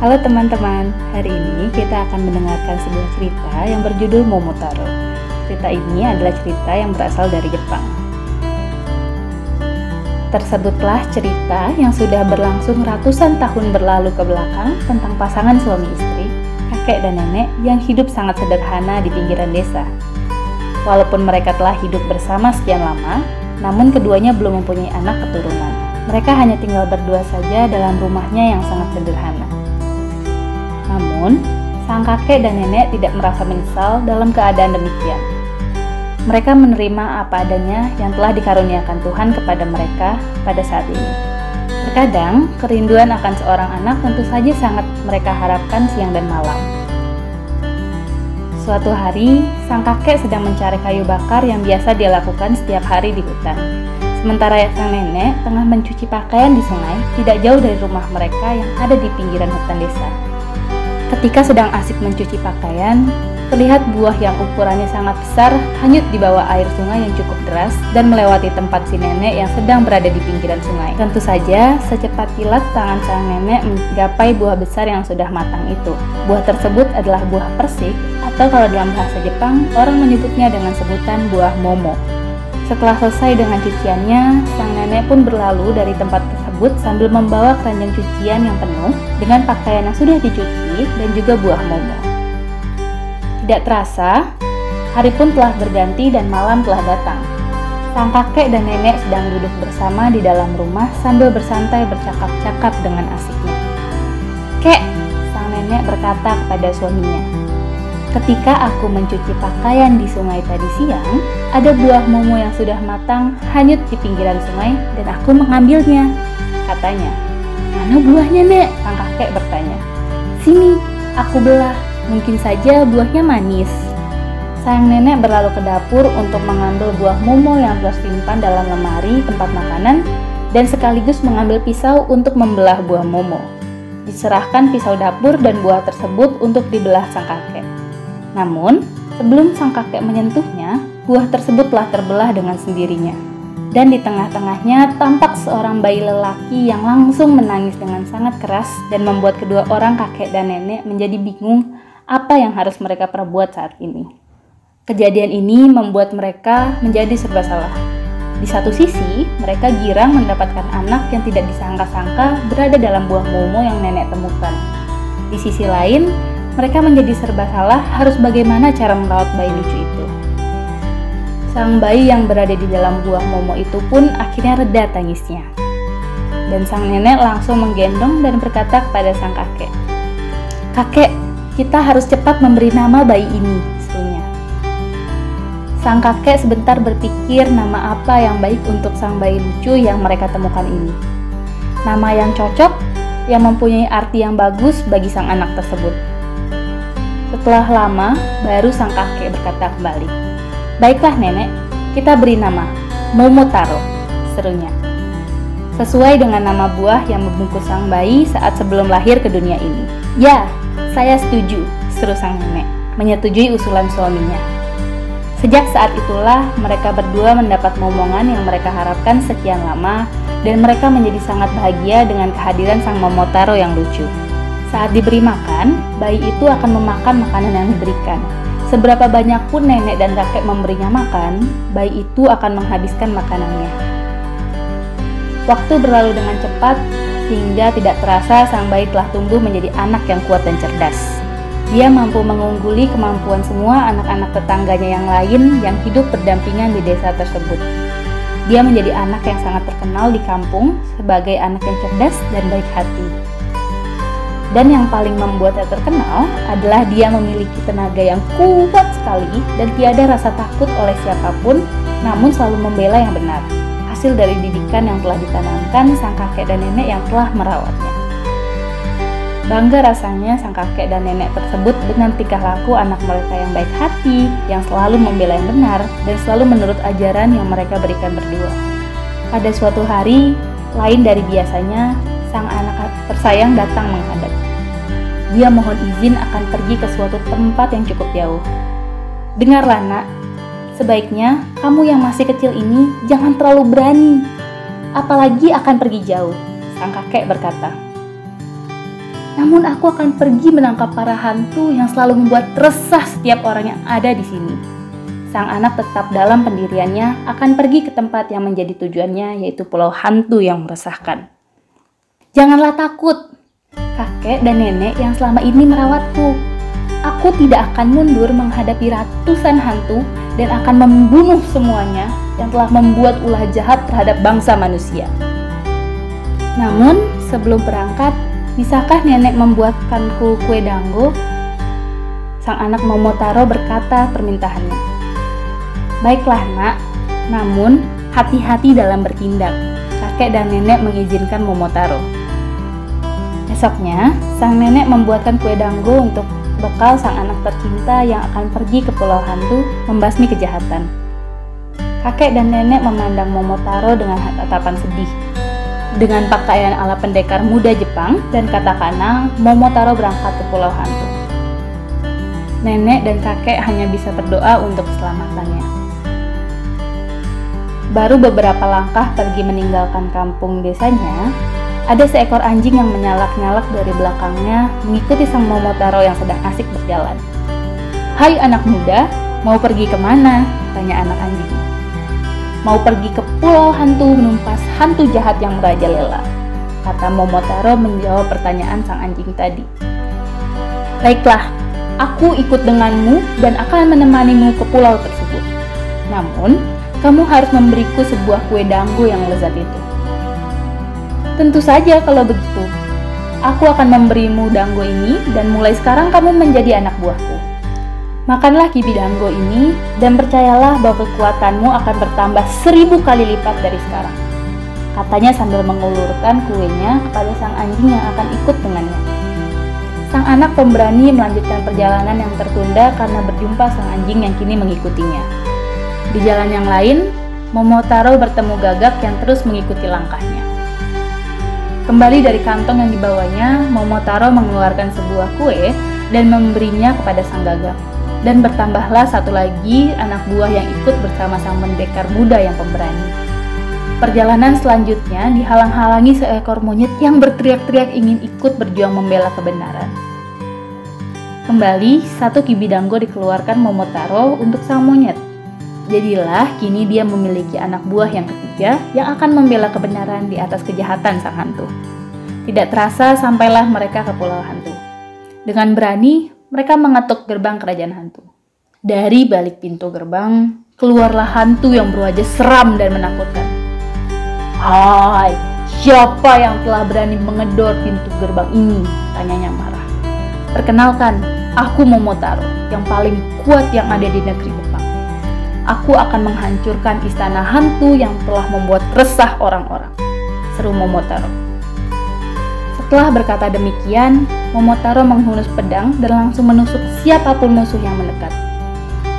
Halo teman-teman, hari ini kita akan mendengarkan sebuah cerita yang berjudul Momotaro. Cerita ini adalah cerita yang berasal dari Jepang. Tersebutlah cerita yang sudah berlangsung ratusan tahun berlalu ke belakang tentang pasangan suami istri, kakek dan nenek yang hidup sangat sederhana di pinggiran desa. Walaupun mereka telah hidup bersama sekian lama, namun keduanya belum mempunyai anak keturunan. Mereka hanya tinggal berdua saja dalam rumahnya yang sangat sederhana. Namun, sang kakek dan nenek tidak merasa menyesal dalam keadaan demikian. Mereka menerima apa adanya yang telah dikaruniakan Tuhan kepada mereka pada saat ini. Terkadang, kerinduan akan seorang anak tentu saja sangat mereka harapkan siang dan malam. Suatu hari, sang kakek sedang mencari kayu bakar yang biasa dia lakukan setiap hari di hutan. Sementara sang nenek tengah mencuci pakaian di sungai tidak jauh dari rumah mereka yang ada di pinggiran hutan desa. Ketika sedang asik mencuci pakaian, terlihat buah yang ukurannya sangat besar hanyut di bawah air sungai yang cukup deras dan melewati tempat si nenek yang sedang berada di pinggiran sungai. Tentu saja, secepat kilat tangan sang nenek menggapai buah besar yang sudah matang itu. Buah tersebut adalah buah persik atau kalau dalam bahasa Jepang, orang menyebutnya dengan sebutan buah momo. Setelah selesai dengan cuciannya, sang nenek pun berlalu dari tempat tersebut sambil membawa keranjang cucian yang penuh dengan pakaian yang sudah dicuci dan juga buah momo. Tidak terasa, hari pun telah berganti dan malam telah datang. Sang kakek dan nenek sedang duduk bersama di dalam rumah sambil bersantai bercakap-cakap dengan asiknya. Kek, sang nenek berkata kepada suaminya, Ketika aku mencuci pakaian di sungai tadi siang, ada buah momo yang sudah matang hanyut di pinggiran sungai dan aku mengambilnya. Katanya, mana buahnya nek? Sang kakek bertanya. Sini, aku belah. Mungkin saja buahnya manis. Sayang nenek berlalu ke dapur untuk mengambil buah momo yang telah simpan dalam lemari tempat makanan dan sekaligus mengambil pisau untuk membelah buah momo. Diserahkan pisau dapur dan buah tersebut untuk dibelah sang kakek. Namun, sebelum sang kakek menyentuhnya, buah tersebut telah terbelah dengan sendirinya. Dan di tengah-tengahnya tampak seorang bayi lelaki yang langsung menangis dengan sangat keras dan membuat kedua orang kakek dan nenek menjadi bingung apa yang harus mereka perbuat saat ini. Kejadian ini membuat mereka menjadi serba salah. Di satu sisi, mereka girang mendapatkan anak yang tidak disangka-sangka berada dalam buah momo yang nenek temukan. Di sisi lain, mereka menjadi serba salah harus bagaimana cara merawat bayi lucu itu. Sang bayi yang berada di dalam buah momo itu pun akhirnya reda tangisnya. Dan sang nenek langsung menggendong dan berkata kepada sang kakek, Kakek, kita harus cepat memberi nama bayi ini, serunya. Sang kakek sebentar berpikir nama apa yang baik untuk sang bayi lucu yang mereka temukan ini. Nama yang cocok, yang mempunyai arti yang bagus bagi sang anak tersebut. Setelah lama, baru sang kakek berkata kembali. Baiklah nenek, kita beri nama Momotaro, serunya. Sesuai dengan nama buah yang membungkus sang bayi saat sebelum lahir ke dunia ini. Ya, saya setuju, seru sang nenek, menyetujui usulan suaminya. Sejak saat itulah mereka berdua mendapat momongan yang mereka harapkan sekian lama dan mereka menjadi sangat bahagia dengan kehadiran sang Momotaro yang lucu. Saat diberi makan, bayi itu akan memakan makanan yang diberikan. Seberapa banyak pun nenek dan kakek memberinya makan, bayi itu akan menghabiskan makanannya. Waktu berlalu dengan cepat, sehingga tidak terasa sang bayi telah tumbuh menjadi anak yang kuat dan cerdas. Dia mampu mengungguli kemampuan semua anak-anak tetangganya yang lain yang hidup berdampingan di desa tersebut. Dia menjadi anak yang sangat terkenal di kampung sebagai anak yang cerdas dan baik hati. Dan yang paling membuatnya terkenal adalah dia memiliki tenaga yang kuat sekali dan tiada rasa takut oleh siapa pun, namun selalu membela yang benar. Hasil dari didikan yang telah ditanamkan sang kakek dan nenek yang telah merawatnya. Bangga rasanya sang kakek dan nenek tersebut dengan tingkah laku anak mereka yang baik hati, yang selalu membela yang benar, dan selalu menurut ajaran yang mereka berikan berdua. Pada suatu hari, lain dari biasanya, sang anak tersayang datang menghadap. Dia mohon izin akan pergi ke suatu tempat yang cukup jauh. Dengarlah nak, sebaiknya kamu yang masih kecil ini jangan terlalu berani. Apalagi akan pergi jauh, sang kakek berkata. Namun aku akan pergi menangkap para hantu yang selalu membuat resah setiap orang yang ada di sini. Sang anak tetap dalam pendiriannya akan pergi ke tempat yang menjadi tujuannya yaitu pulau hantu yang meresahkan. Janganlah takut, kakek dan nenek yang selama ini merawatku. Aku tidak akan mundur menghadapi ratusan hantu dan akan membunuh semuanya yang telah membuat ulah jahat terhadap bangsa manusia. Namun, sebelum berangkat, bisakah nenek membuatkanku kue dango? Sang anak Momotaro berkata permintaannya. Baiklah nak, namun hati-hati dalam bertindak. Kakek dan nenek mengizinkan Momotaro. Esoknya, sang nenek membuatkan kue danggo untuk bekal sang anak tercinta yang akan pergi ke pulau hantu membasmi kejahatan. Kakek dan nenek memandang Momotaro dengan tatapan sedih. Dengan pakaian ala pendekar muda Jepang dan katakana, Momotaro berangkat ke pulau hantu. Nenek dan kakek hanya bisa berdoa untuk keselamatannya. Baru beberapa langkah pergi meninggalkan kampung desanya, ada seekor anjing yang menyalak-nyalak dari belakangnya mengikuti sang Momotaro yang sedang asik berjalan. Hai anak muda, mau pergi ke mana? Tanya anak anjing. Mau pergi ke pulau hantu menumpas hantu jahat yang merajalela. Kata Momotaro menjawab pertanyaan sang anjing tadi. Baiklah, aku ikut denganmu dan akan menemanimu ke pulau tersebut. Namun, kamu harus memberiku sebuah kue danggo yang lezat itu. Tentu saja kalau begitu. Aku akan memberimu danggo ini dan mulai sekarang kamu menjadi anak buahku. Makanlah kibi danggo ini dan percayalah bahwa kekuatanmu akan bertambah seribu kali lipat dari sekarang. Katanya sambil mengulurkan kuenya kepada sang anjing yang akan ikut dengannya. Sang anak pemberani melanjutkan perjalanan yang tertunda karena berjumpa sang anjing yang kini mengikutinya. Di jalan yang lain, Momotaro bertemu Gagak yang terus mengikuti langkahnya. Kembali dari kantong yang dibawanya, Momotaro mengeluarkan sebuah kue dan memberinya kepada sang Gagak. Dan bertambahlah satu lagi anak buah yang ikut bersama sang pendekar muda yang pemberani. Perjalanan selanjutnya dihalang-halangi seekor monyet yang berteriak-teriak ingin ikut berjuang membela kebenaran. Kembali, satu kibidanggo dikeluarkan Momotaro untuk sang monyet Jadilah kini dia memiliki anak buah yang ketiga yang akan membela kebenaran di atas kejahatan sang hantu. Tidak terasa sampailah mereka ke pulau hantu. Dengan berani, mereka mengetuk gerbang kerajaan hantu. Dari balik pintu gerbang, keluarlah hantu yang berwajah seram dan menakutkan. Hai, siapa yang telah berani mengedor pintu gerbang ini? Tanyanya marah. Perkenalkan, aku Momotaro, yang paling kuat yang ada di negeri aku akan menghancurkan istana hantu yang telah membuat resah orang-orang. Seru Momotaro. Setelah berkata demikian, Momotaro menghunus pedang dan langsung menusuk siapa pun musuh yang mendekat.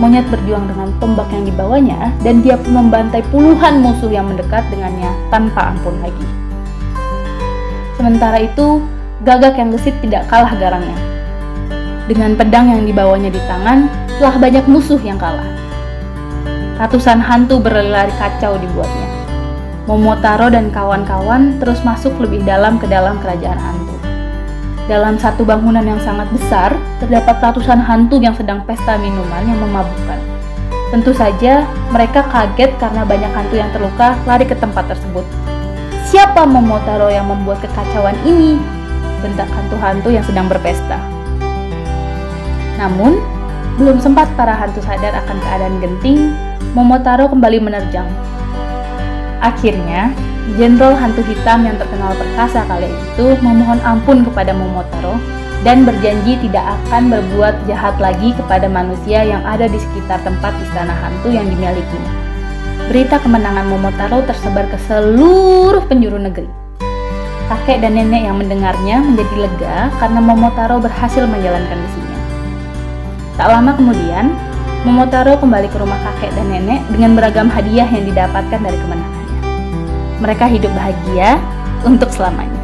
Monyet berjuang dengan tombak yang dibawanya dan dia pun membantai puluhan musuh yang mendekat dengannya tanpa ampun lagi. Sementara itu, gagak yang gesit tidak kalah garangnya. Dengan pedang yang dibawanya di tangan, telah banyak musuh yang kalah ratusan hantu berlari kacau dibuatnya. Momotaro dan kawan-kawan terus masuk lebih dalam ke dalam kerajaan hantu. Dalam satu bangunan yang sangat besar, terdapat ratusan hantu yang sedang pesta minuman yang memabukkan. Tentu saja, mereka kaget karena banyak hantu yang terluka lari ke tempat tersebut. Siapa Momotaro yang membuat kekacauan ini? Bentak hantu-hantu yang sedang berpesta. Namun, belum sempat para hantu sadar akan keadaan genting, Momotaro kembali menerjang. Akhirnya, Jenderal Hantu Hitam yang terkenal perkasa kali itu memohon ampun kepada Momotaro dan berjanji tidak akan berbuat jahat lagi kepada manusia yang ada di sekitar tempat istana hantu yang dimilikinya. Berita kemenangan Momotaro tersebar ke seluruh penjuru negeri. Kakek dan nenek yang mendengarnya menjadi lega karena Momotaro berhasil menjalankan misinya. Tak lama kemudian, Momotaro kembali ke rumah kakek dan nenek dengan beragam hadiah yang didapatkan dari kemenangannya. Mereka hidup bahagia untuk selamanya.